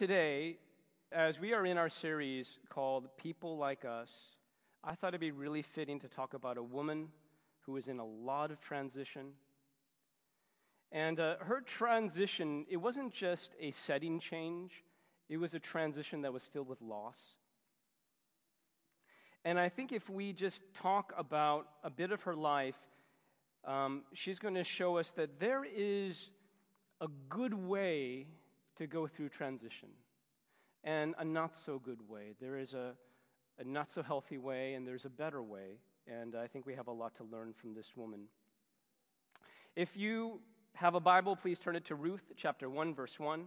today, as we are in our series called People Like Us, I thought it'd be really fitting to talk about a woman who is in a lot of transition. And uh, her transition, it wasn't just a setting change, it was a transition that was filled with loss. And I think if we just talk about a bit of her life, um, she's going to show us that there is a good way to go through transition and a not so good way. There is a, a not so healthy way, and there's a better way. And I think we have a lot to learn from this woman. If you have a Bible, please turn it to Ruth chapter 1, verse 1.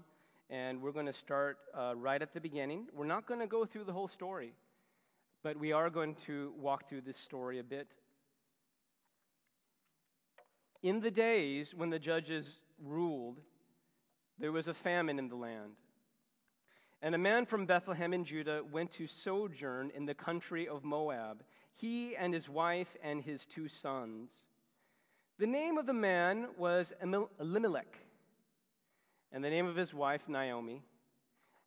And we're going to start uh, right at the beginning. We're not going to go through the whole story, but we are going to walk through this story a bit. In the days when the judges ruled, there was a famine in the land. And a man from Bethlehem in Judah went to sojourn in the country of Moab, he and his wife and his two sons. The name of the man was Elimelech, and the name of his wife Naomi.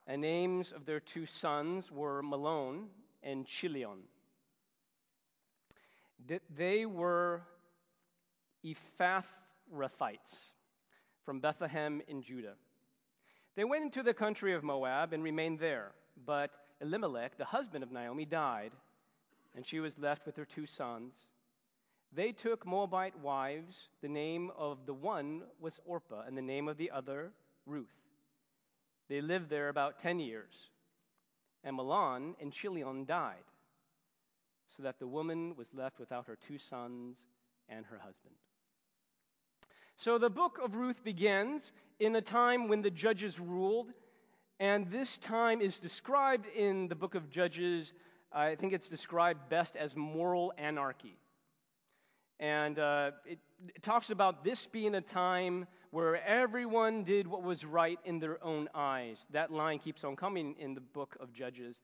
And names of their two sons were Mahlon and Chilion. They were Ephrathites from Bethlehem in Judah. They went into the country of Moab and remained there. But Elimelech, the husband of Naomi, died, and she was left with her two sons. They took Moabite wives. The name of the one was Orpah, and the name of the other, Ruth. They lived there about 10 years. And Mahlon and Chilion died, so that the woman was left without her two sons and her husband. So the book of Ruth begins in a time when the judges ruled, and this time is described in the book of Judges. I think it's described best as moral anarchy. And uh, it, it talks about this being a time where everyone did what was right in their own eyes. That line keeps on coming in the book of Judges.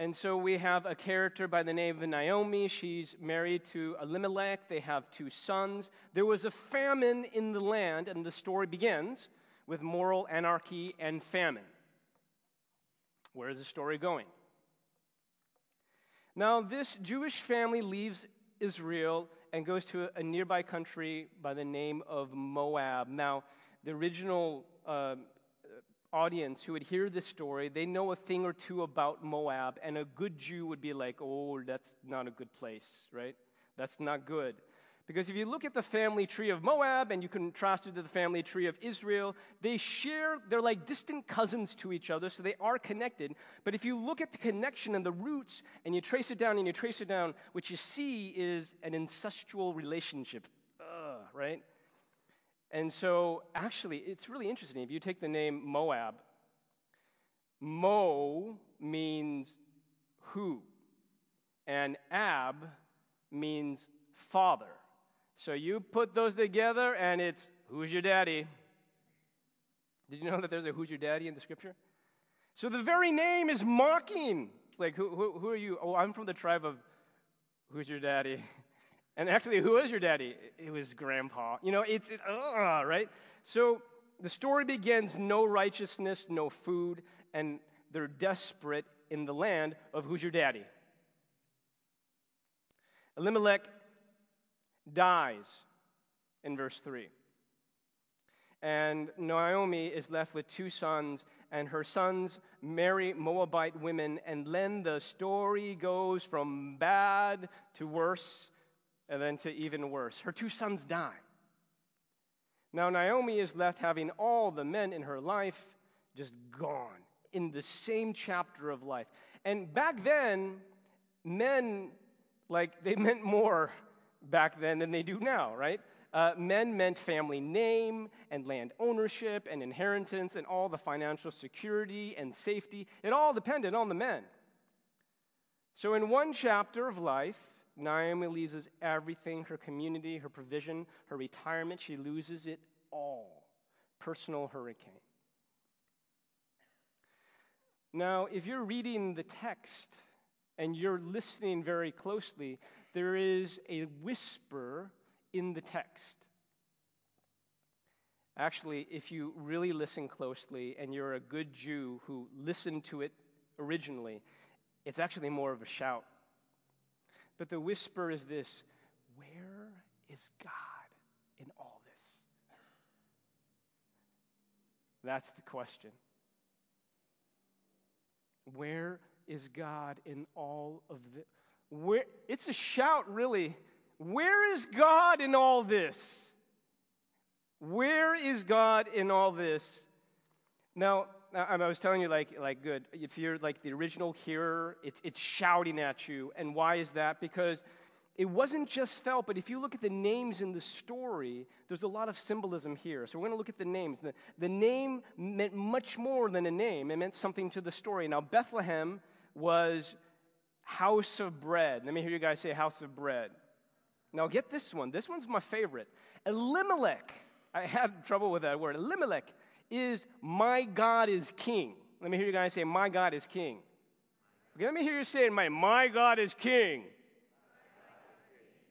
And so we have a character by the name of Naomi. She's married to Elimelech. They have two sons. There was a famine in the land, and the story begins with moral anarchy and famine. Where is the story going? Now, this Jewish family leaves Israel and goes to a nearby country by the name of Moab. Now, the original uh, audience who would hear this story, they know a thing or two about Moab, and a good Jew would be like, oh, that's not a good place, right? That's not good. Because if you look at the family tree of Moab and you contrast it to the family tree of Israel, they share, they're like distant cousins to each other, so they are connected. But if you look at the connection and the roots and you trace it down and you trace it down, what you see is an incestual relationship, Ugh, right? And so, actually, it's really interesting. If you take the name Moab, Mo means who, and Ab means father. So you put those together, and it's who's your daddy? Did you know that there's a who's your daddy in the scripture? So the very name is mocking. Like, who, who, who are you? Oh, I'm from the tribe of who's your daddy? And actually, who was your daddy? It was grandpa. You know, it's, it, uh, right? So the story begins no righteousness, no food, and they're desperate in the land of who's your daddy? Elimelech dies in verse 3. And Naomi is left with two sons, and her sons marry Moabite women, and then the story goes from bad to worse and then to even worse. Her two sons die. Now, Naomi is left having all the men in her life just gone in the same chapter of life. And back then, men, like, they meant more back then than they do now, right? Uh, men meant family name and land ownership and inheritance and all the financial security and safety. It all depended on the men. So, in one chapter of life, Naomi loses everything her community, her provision, her retirement. She loses it all. Personal hurricane. Now, if you're reading the text and you're listening very closely, there is a whisper in the text. Actually, if you really listen closely and you're a good Jew who listened to it originally, it's actually more of a shout. But the whisper is this Where is God in all this? That's the question. Where is God in all of this? Where, it's a shout, really. Where is God in all this? Where is God in all this? Now, I was telling you, like, like, good. If you're like the original hearer, it's, it's shouting at you. And why is that? Because it wasn't just felt, but if you look at the names in the story, there's a lot of symbolism here. So we're going to look at the names. The, the name meant much more than a name, it meant something to the story. Now, Bethlehem was house of bread. Let me hear you guys say house of bread. Now, get this one. This one's my favorite. Elimelech I had trouble with that word. Elimelech is my God is king. Let me hear you guys say, My God is king. Okay, let me hear you say my, my God is king.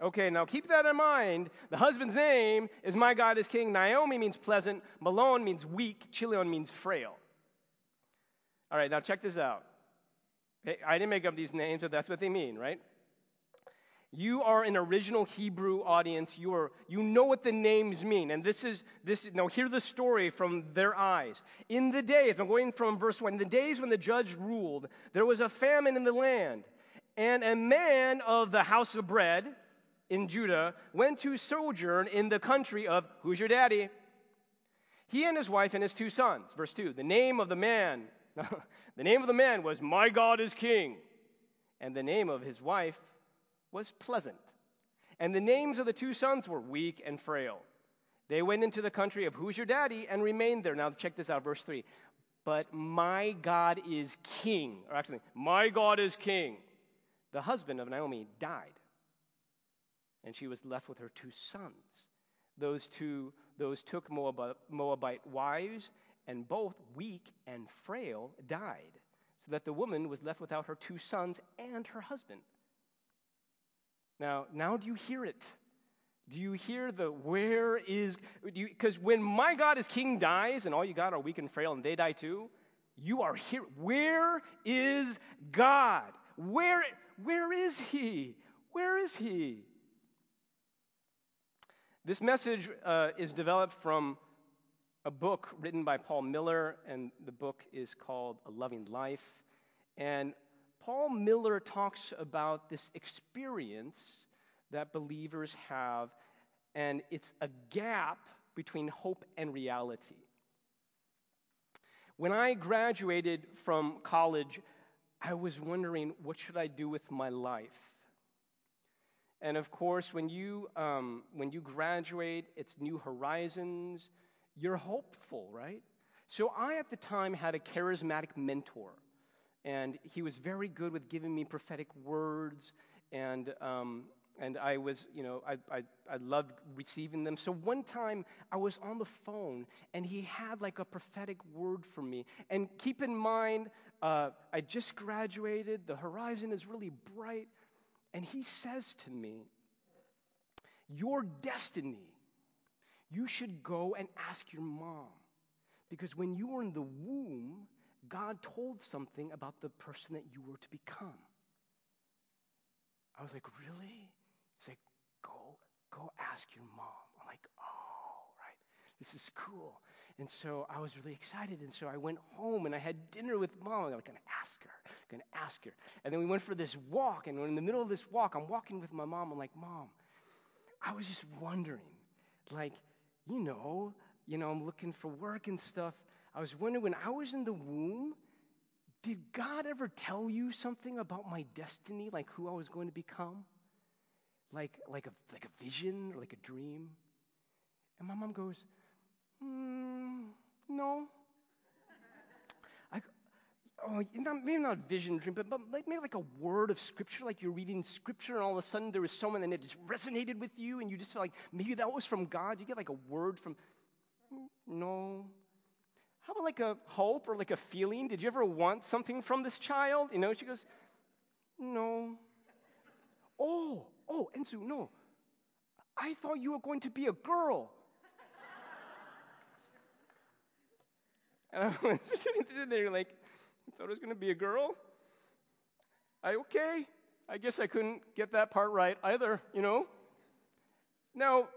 Okay, now keep that in mind. The husband's name is My God is King. Naomi means pleasant. Mahlon means weak. Chilion means frail. All right, now check this out. I didn't make up these names, but that's what they mean, right? You are an original Hebrew audience. You, are, you know what the names mean. And this is, this, now hear the story from their eyes. In the days, I'm going from verse 1, in the days when the judge ruled, there was a famine in the land. And a man of the house of bread in Judah went to sojourn in the country of, who's your daddy? He and his wife and his two sons. Verse 2, the name of the man, the name of the man was, My God is King. And the name of his wife was pleasant. And the names of the two sons were weak and frail. They went into the country of who's your daddy and remained there. Now, check this out, verse 3. But my God is king, or actually, my God is king. The husband of Naomi died, and she was left with her two sons. Those two, those took Moabite, Moabite wives, and both weak and frail died, so that the woman was left without her two sons and her husband. Now, now do you hear it? Do you hear the where is, because when my God is king dies and all you got are weak and frail and they die too, you are here. Where is God? Where, where is he? Where is he? This message uh, is developed from a book written by Paul Miller, and the book is called A Loving Life. And Paul Miller talks about this experience that believers have, and it's a gap between hope and reality. When I graduated from college, I was wondering, what should I do with my life? And of course, when you, um, when you graduate, it's new horizons. You're hopeful, right? So I, at the time, had a charismatic mentor and he was very good with giving me prophetic words and um, and I was, you know, I, I, I loved receiving them. So one time I was on the phone and he had like a prophetic word for me. And keep in mind, uh, I just graduated, the horizon is really bright. And he says to me, Your destiny, you should go and ask your mom. Because when you were in the womb, God told something about the person that you were to become. I was like, really? He's like, go, go ask your mom. I'm like, oh, right. This is cool. And so I was really excited. And so I went home and I had dinner with mom. I'm like, to ask her, going to ask her. And then we went for this walk. And in the middle of this walk, I'm walking with my mom. I'm like, mom, I was just wondering, like, you know, you know, I'm looking for work and stuff. I was wondering when I was in the womb, did God ever tell you something about my destiny, like who I was going to become? Like, like, a, like a vision or like a dream? And my mom goes, mm, No. I, oh, not, maybe not vision, dream, but, but like, maybe like a word of scripture, like you're reading scripture and all of a sudden there was someone and it just resonated with you and you just felt like maybe that was from God. You get like a word from, no. How about like a hope or like a feeling? Did you ever want something from this child? You know, she goes, No. Oh, oh, Enzu, no. I thought you were going to be a girl. And I was sitting there like, I thought it was going to be a girl. I, okay, I guess I couldn't get that part right either, you know? Now,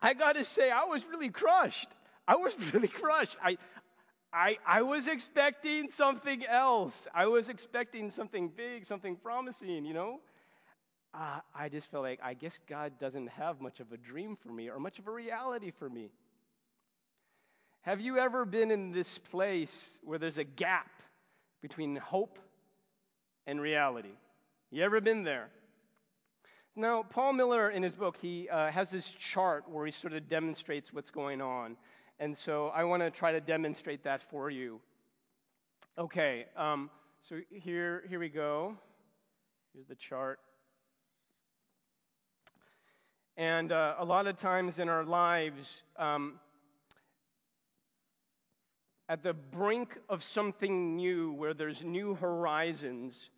I got to say, I was really crushed. I was really crushed. I, I, I was expecting something else. I was expecting something big, something promising, you know? Uh, I just felt like, I guess God doesn't have much of a dream for me or much of a reality for me. Have you ever been in this place where there's a gap between hope and reality? You ever been there? Now, Paul Miller, in his book, he uh, has this chart where he sort of demonstrates what's going on. And so I want to try to demonstrate that for you. Okay, um, so here, here we go. Here's the chart. And uh, a lot of times in our lives, um, at the brink of something new, where there's new horizons,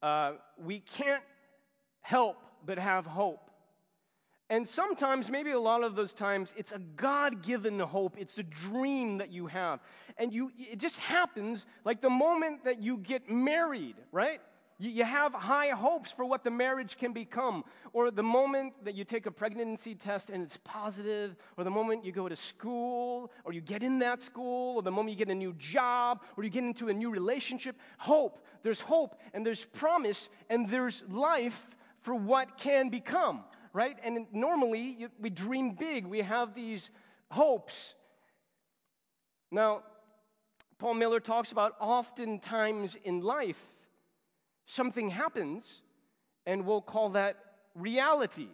uh, we can't help but have hope. And sometimes, maybe a lot of those times, it's a God given hope. It's a dream that you have. And you, it just happens like the moment that you get married, right? You, have high hopes for what the marriage can become. Or the moment that you take a pregnancy test and it's positive, or the moment you go to school, or you get in that school, or the moment you get a new job, or you get into a new relationship. Hope. There's hope, and there's promise, and there's life for what can become right? And normally we dream big, we have these hopes. Now, Paul Miller talks about oftentimes in life, something happens, and we'll call that reality.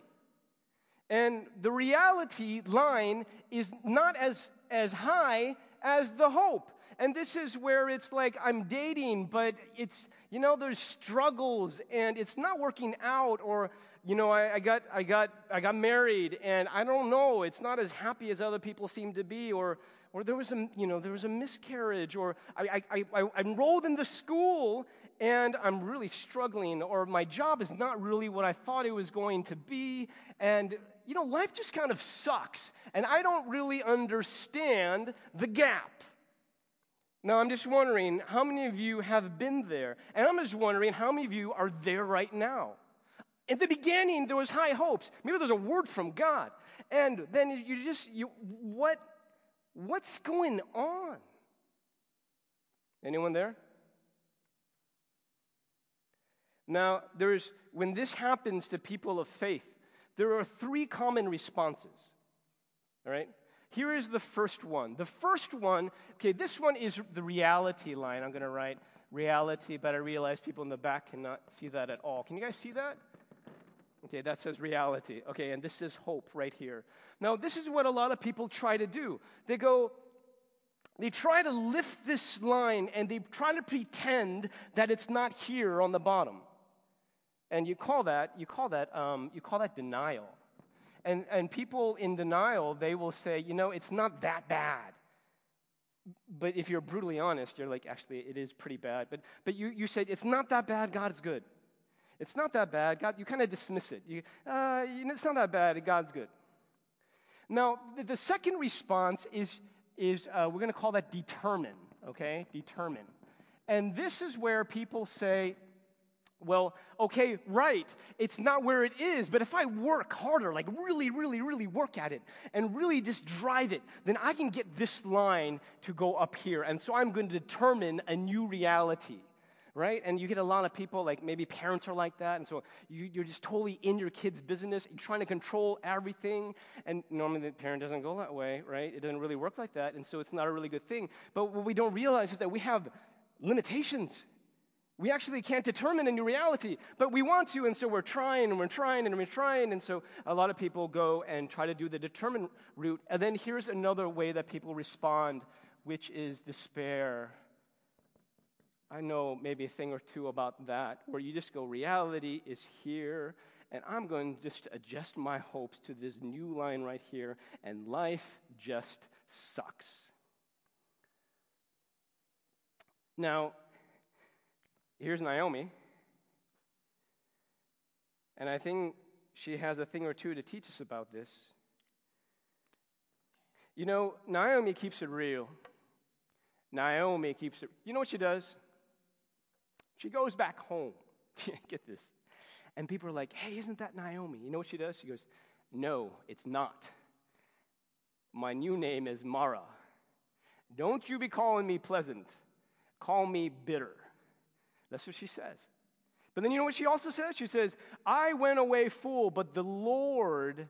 And the reality line is not as, as high as the hope. And this is where it's like I'm dating, but it's, you know, there's struggles and it's not working out, or you know, I, I, got, I, got, I got married and I don't know, it's not as happy as other people seem to be, or, or there, was a, you know, there was a miscarriage, or I, I, I, I enrolled in the school and I'm really struggling, or my job is not really what I thought it was going to be, and, you know, life just kind of sucks, and I don't really understand the gap. Now, I'm just wondering how many of you have been there? And I'm just wondering how many of you are there right now? In the beginning, there was high hopes. Maybe there's a word from God. And then you just, you, what, what's going on? Anyone there? Now, there's, when this happens to people of faith, there are three common responses. All right? Here is the first one. The first one, okay, this one is the reality line. I'm going to write reality, but I realize people in the back cannot see that at all. Can you guys see that? Okay, that says reality. Okay, and this is hope right here. Now, this is what a lot of people try to do. They go, they try to lift this line and they try to pretend that it's not here on the bottom. And you call that, you call that, um, you call that denial. And, and people in denial, they will say, you know, it's not that bad. But if you're brutally honest, you're like, actually, it is pretty bad. But, but you, you say, it's not that bad, God is good. It's not that bad. God, you kind of dismiss it. You, uh, it's not that bad. God's good. Now, the, the second response is, is uh, we're going to call that determine, okay? Determine. And this is where people say, well, okay, right, it's not where it is, but if I work harder, like really, really, really work at it, and really just drive it, then I can get this line to go up here. And so I'm going to determine a new reality right? And you get a lot of people, like maybe parents are like that, and so you, are just totally in your kid's business, you're trying to control everything, and normally the parent doesn't go that way, right? It doesn't really work like that, and so it's not a really good thing. But what we don't realize is that we have limitations. We actually can't determine a new reality, but we want to, and so we're trying and we're trying and we're trying, and so a lot of people go and try to do the determine route. And then here's another way that people respond, which is despair I know maybe a thing or two about that, where you just go, reality is here, and I'm going to just adjust my hopes to this new line right here, and life just sucks. Now, here's Naomi, and I think she has a thing or two to teach us about this. You know, Naomi keeps it real. Naomi keeps it. You know what she does? She goes back home. Get this. And people are like, hey, isn't that Naomi? You know what she does? She goes, no, it's not. My new name is Mara. Don't you be calling me pleasant. Call me bitter. That's what she says. But then you know what she also says? She says, I went away full, but the Lord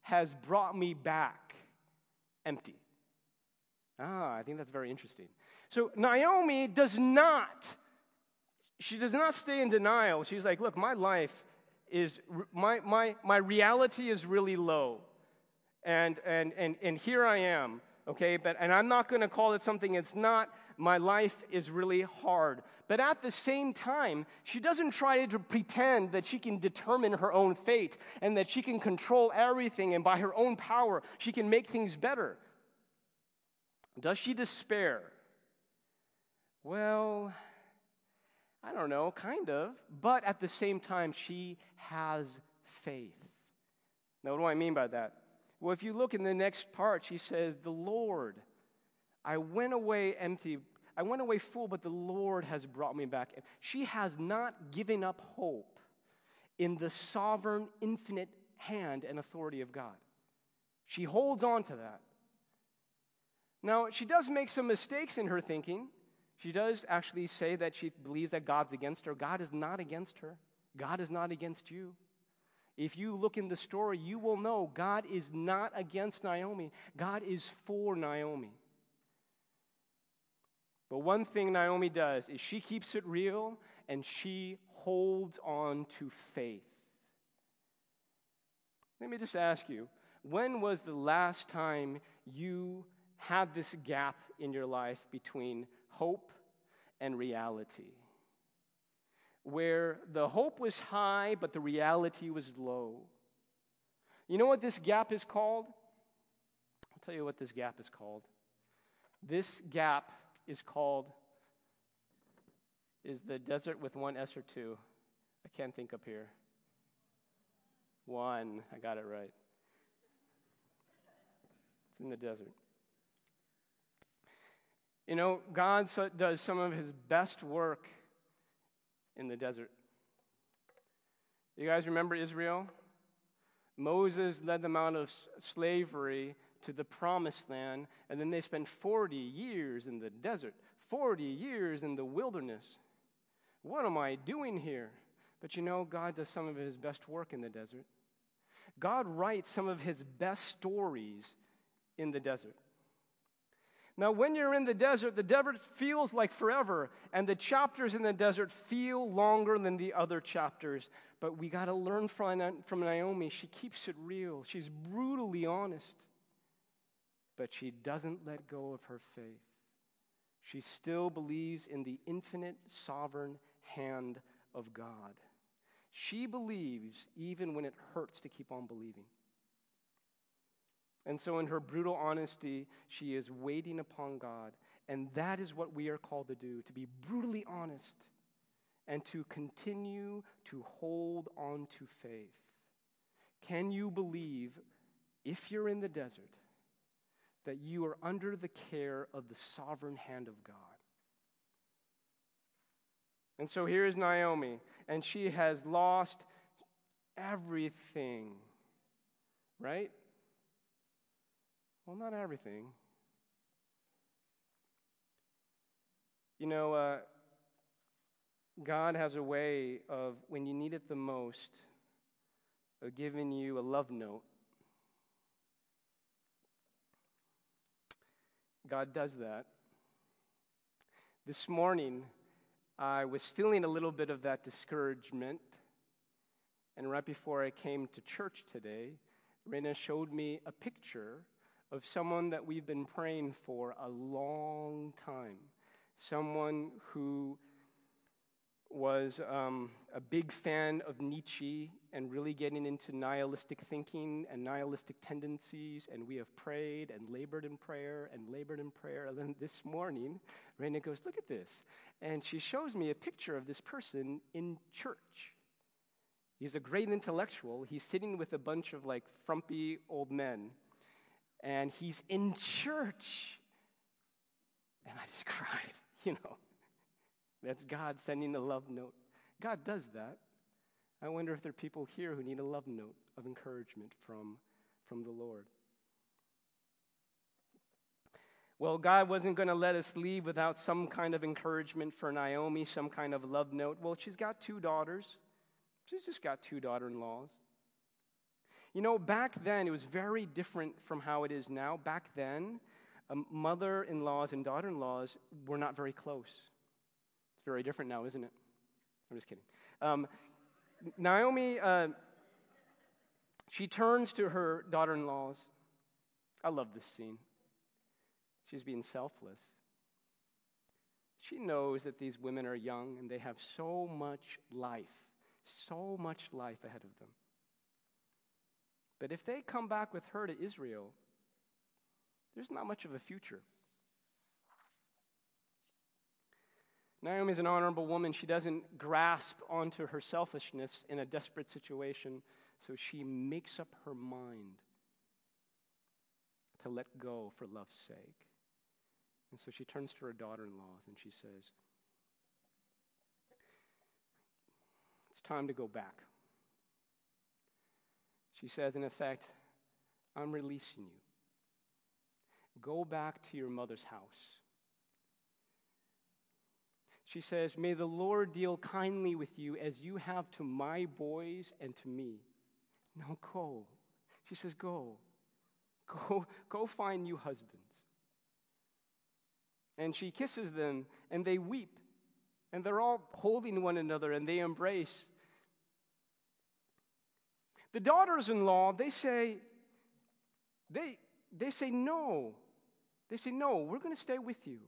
has brought me back empty. Ah, I think that's very interesting. So Naomi does not, she does not stay in denial. She's like, look, my life is, my, my, my reality is really low. And, and, and, and here I am, okay? But, and I'm not going to call it something it's not. My life is really hard. But at the same time, she doesn't try to pretend that she can determine her own fate and that she can control everything and by her own power she can make things better. Does she despair? Well, I don't know, kind of. But at the same time, she has faith. Now, what do I mean by that? Well, if you look in the next part, she says, The Lord, I went away empty. I went away full, but the Lord has brought me back. She has not given up hope in the sovereign, infinite hand and authority of God. She holds on to that. Now, she does make some mistakes in her thinking. She does actually say that she believes that God's against her. God is not against her, God is not against you. If you look in the story, you will know God is not against Naomi, God is for Naomi. But one thing Naomi does is she keeps it real and she holds on to faith. Let me just ask you when was the last time you had this gap in your life between hope and reality? Where the hope was high, but the reality was low. You know what this gap is called? I'll tell you what this gap is called. This gap is called is the desert with one S or two? I can't think up here. One. I got it right. It's in the desert. You know, God does some of his best work in the desert. You guys remember Israel? Moses led them out of slavery to the promised land, and then they spent 40 years in the desert, 40 years in the wilderness. What am I doing here? But you know, God does some of his best work in the desert. God writes some of his best stories in the desert. Now, when you're in the desert, the desert feels like forever, and the chapters in the desert feel longer than the other chapters. But we got to learn from, from Naomi. She keeps it real, she's brutally honest but she doesn't let go of her faith. She still believes in the infinite sovereign hand of God. She believes even when it hurts to keep on believing. And so, in her brutal honesty, she is waiting upon God. And that is what we are called to do to be brutally honest and to continue to hold on to faith. Can you believe, if you're in the desert, that you are under the care of the sovereign hand of God. And so here is Naomi, and she has lost everything, right? Well, not everything. You know, uh, God has a way of, when you need it the most, of giving you a love note God does that. This morning, I was feeling a little bit of that discouragement. And right before I came to church today, Rena showed me a picture of someone that we've been praying for a long time. Someone who was um, a big fan of Nietzsche and really getting into nihilistic thinking and nihilistic tendencies. And we have prayed and labored in prayer and labored in prayer. And then this morning, Raina goes, Look at this. And she shows me a picture of this person in church. He's a great intellectual. He's sitting with a bunch of like frumpy old men. And he's in church. And I just cried, you know. That's God sending a love note. God does that. I wonder if there are people here who need a love note of encouragement from, from the Lord. Well, God wasn't going to let us leave without some kind of encouragement for Naomi, some kind of love note. Well, she's got two daughters. She's just got two daughter in laws. You know, back then, it was very different from how it is now. Back then, um, mother in laws and daughter in laws were not very close. It's very different now, isn't it? I'm just kidding. Um, Naomi, uh, she turns to her daughter in laws. I love this scene. She's being selfless. She knows that these women are young and they have so much life, so much life ahead of them. But if they come back with her to Israel, there's not much of a future. Naomi is an honorable woman. She doesn't grasp onto her selfishness in a desperate situation, so she makes up her mind to let go for love's sake. And so she turns to her daughter in laws and she says, It's time to go back. She says, in effect, I'm releasing you. Go back to your mother's house. She says, May the Lord deal kindly with you as you have to my boys and to me. Now go. She says, Go. Go, go find new husbands. And she kisses them, and they weep. And they're all holding one another, and they embrace. The daughters in law, they say, they, they say no. They say, no, we're going to stay with you.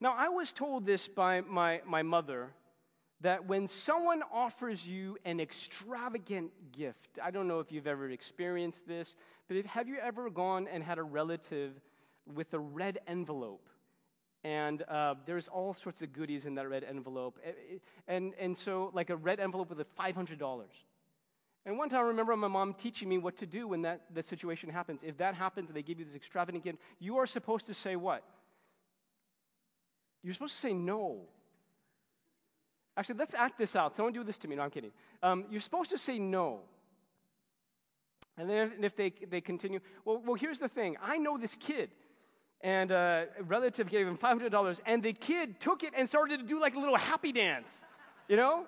Now, I was told this by my, my mother that when someone offers you an extravagant gift, I don't know if you've ever experienced this, but if, have you ever gone and had a relative with a red envelope. And uh, there's all sorts of goodies in that red envelope. And, and so, like a red envelope with a $500. And one time I remember my mom teaching me what to do when that, that situation happens. If that happens and they give you this extravagant gift, you are supposed to say what? You're supposed to say no. Actually, let's act this out. Someone do this to me. No, I'm kidding. Um, you're supposed to say no. And then if, if they, they continue, well, well, here's the thing. I know this kid and a relative gave him $500, and the kid took it and started to do like a little happy dance, you know?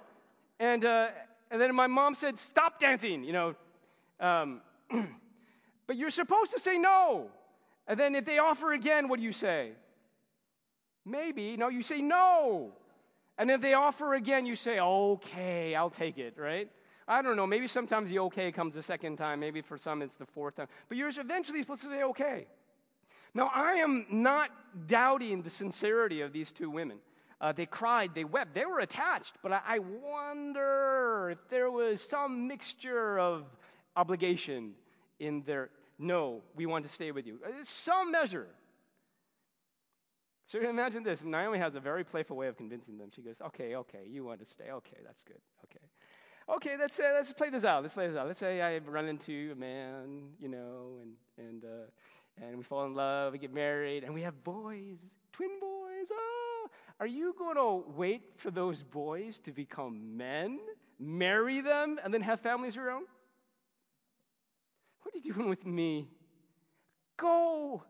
And, uh, and then my mom said, Stop dancing, you know? Um, but you're supposed to say no. And then if they offer again, what do you say? Maybe. No, you say no. And if they offer again, you say, Okay, I'll take it, right? I don't know. Maybe sometimes the okay comes the second time. Maybe for some it's the fourth time. But you're eventually supposed to say okay. Now, I am not doubting the sincerity of these two women. Uh, they cried, they wept, they were attached, but I, I wonder if there was some mixture of obligation in their no, we want to stay with you. Uh, some measure. So imagine this Naomi has a very playful way of convincing them. She goes, Okay, okay, you want to stay. Okay, that's good. Okay. Okay, let's, uh, let's play this out. Let's play this out. Let's say I run into a man, you know, and, and uh, and we fall in love, we get married, and we have boys, twin boys. Oh, are you going to wait for those boys to become men, marry them, and then have families of your own? What are you doing with me? Go.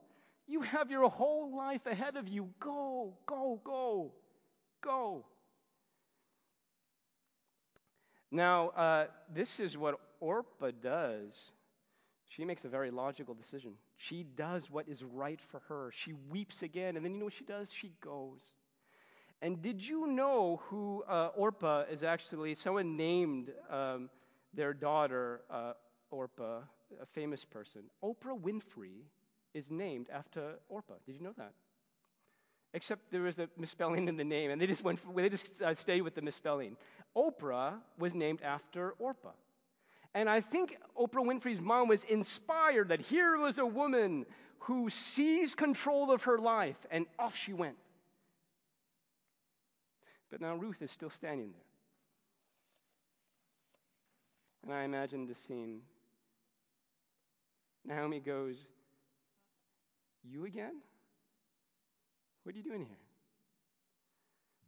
You have your whole life ahead of you. Go, go, go, go. Now, uh, this is what Orpah does she makes a very logical decision. She does what is right for her. She weeps again, and then you know what she does? She goes. And did you know who uh, Orpah is actually? Someone named um, their daughter uh, Orpah, a famous person. Oprah Winfrey is named after Orpah. Did you know that? Except there was a misspelling in the name, and they just went. For, they just uh, stayed with the misspelling. Oprah was named after Orpah. And I think Oprah Winfrey's mom was inspired that here was a woman who seized control of her life, and off she went. But now Ruth is still standing there. And I imagine the scene. Naomi goes, You again? What are you doing here?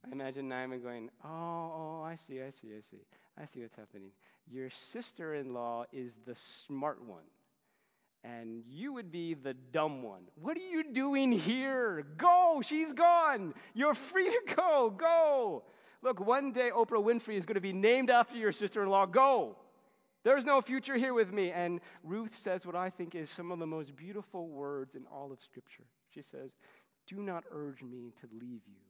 I imagine Naomi going, Oh, oh, I see, I see, I see. I see what's happening. Your sister in law is the smart one, and you would be the dumb one. What are you doing here? Go, she's gone. You're free to go. Go. Look, one day Oprah Winfrey is going to be named after your sister in law. Go. There's no future here with me. And Ruth says what I think is some of the most beautiful words in all of Scripture. She says, Do not urge me to leave you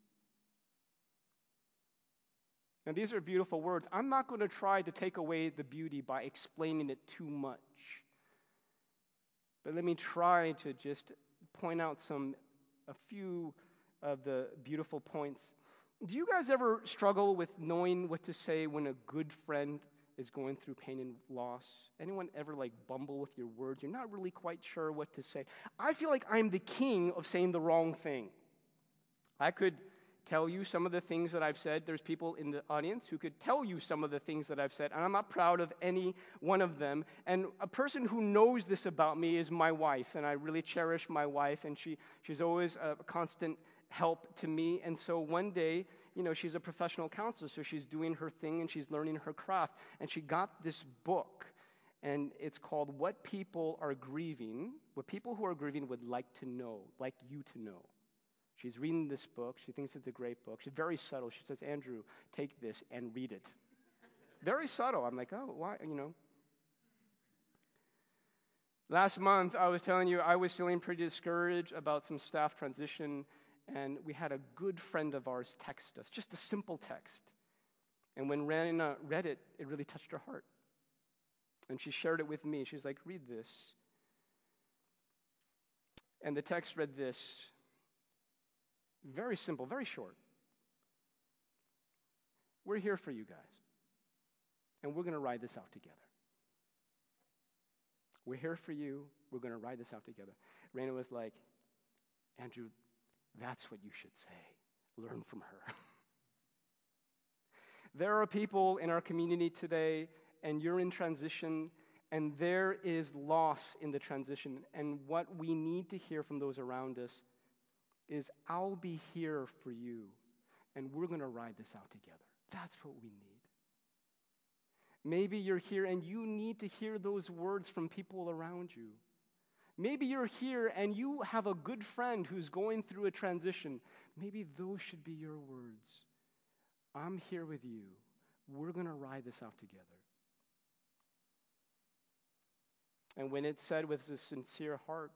Now, these are beautiful words. I'm not going to try to take away the beauty by explaining it too much. But let me try to just point out some, a few of the beautiful points. Do you guys ever struggle with knowing what to say when a good friend is going through pain and loss? Anyone ever like bumble with your words? You're not really quite sure what to say. I feel like I'm the king of saying the wrong thing. I could tell you some of the things that I've said. There's people in the audience who could tell you some of the things that I've said, and I'm not proud of any one of them. And a person who knows this about me is my wife, and I really cherish my wife, and she, she's always a constant help to me. And so one day, you know, she's a professional counselor, so she's doing her thing and she's learning her craft. And she got this book, and it's called What People Are Grieving, What People Who Are Grieving Would Like to Know, Like You to Know. She's reading this book. She thinks it's a great book. She's very subtle. She says, Andrew, take this and read it. very subtle. I'm like, oh, why? You know. Last month, I was telling you I was feeling pretty discouraged about some staff transition, and we had a good friend of ours text us, just a simple text. And when Rana read it, it really touched her heart. And she shared it with me. She's like, read this. And the text read this very simple, very short. We're here for you guys. And we're going to ride this out together. We're here for you. We're going to ride this out together. Raina was like, Andrew, that's what you should say. Learn from her. there are people in our community today, and you're in transition, and there is loss in the transition. And what we need to hear from those around us is I'll be here for you, and we're going to ride this out together. That's what we need. Maybe you're here and you need to hear those words from people around you. Maybe you're here and you have a good friend who's going through a transition. Maybe those should be your words. I'm here with you. We're going to ride this out together. And when it's said with a sincere heart,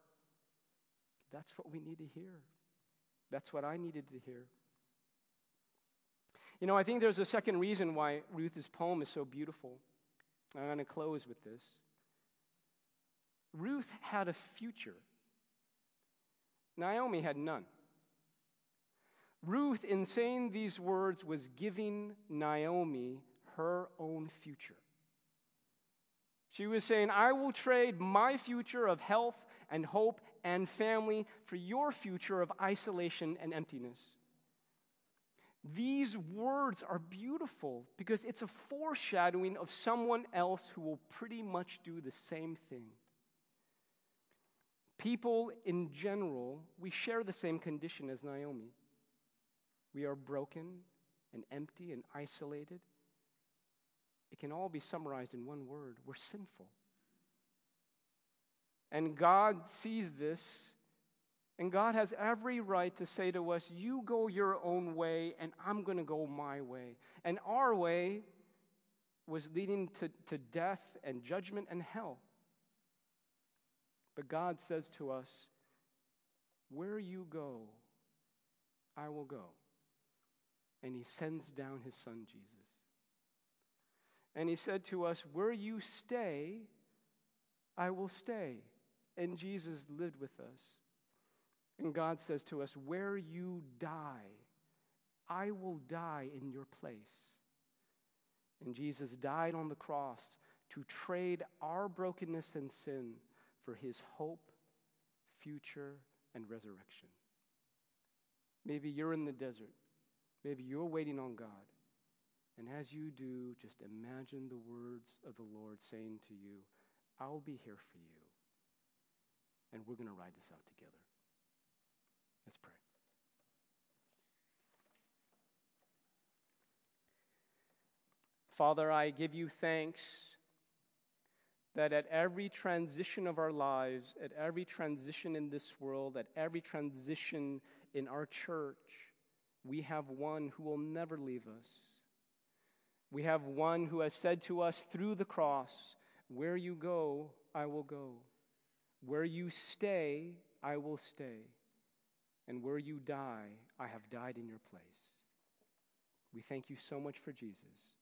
that's what we need to hear. That's what I needed to hear. You know, I think there's a second reason why Ruth's poem is so beautiful. I'm going to close with this. Ruth had a future, Naomi had none. Ruth, in saying these words, was giving Naomi her own future. She was saying, I will trade my future of health and hope and family for your future of isolation and emptiness. These words are beautiful because it's a foreshadowing of someone else who will pretty much do the same thing. People in general, we share the same condition as Naomi. We are broken and empty and isolated. It can all be summarized in one word we're sinful. And God sees this, and God has every right to say to us, You go your own way, and I'm going to go my way. And our way was leading to, to death and judgment and hell. But God says to us, Where you go, I will go. And He sends down His Son, Jesus. And He said to us, Where you stay, I will stay and Jesus lived with us. And God says to us, Where you die, I will die in your place. And Jesus died on the cross to trade our brokenness and sin for his hope, future, and resurrection. Maybe you're in the desert. Maybe you're waiting on God. And as you do, just imagine the words of the Lord saying to you, I'll be here for you. And we're going to ride this out together. Let's pray. Father, I give you thanks that at every transition of our lives, at every transition in this world, at every transition in our church, we have one who will never leave us. We have one who has said to us through the cross, Where you go, I will go. Where you stay, I will stay. And where you die, I have died in your place. We thank you so much for Jesus.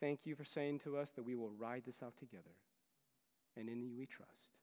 Thank you for saying to us that we will ride this out together. And in you we trust.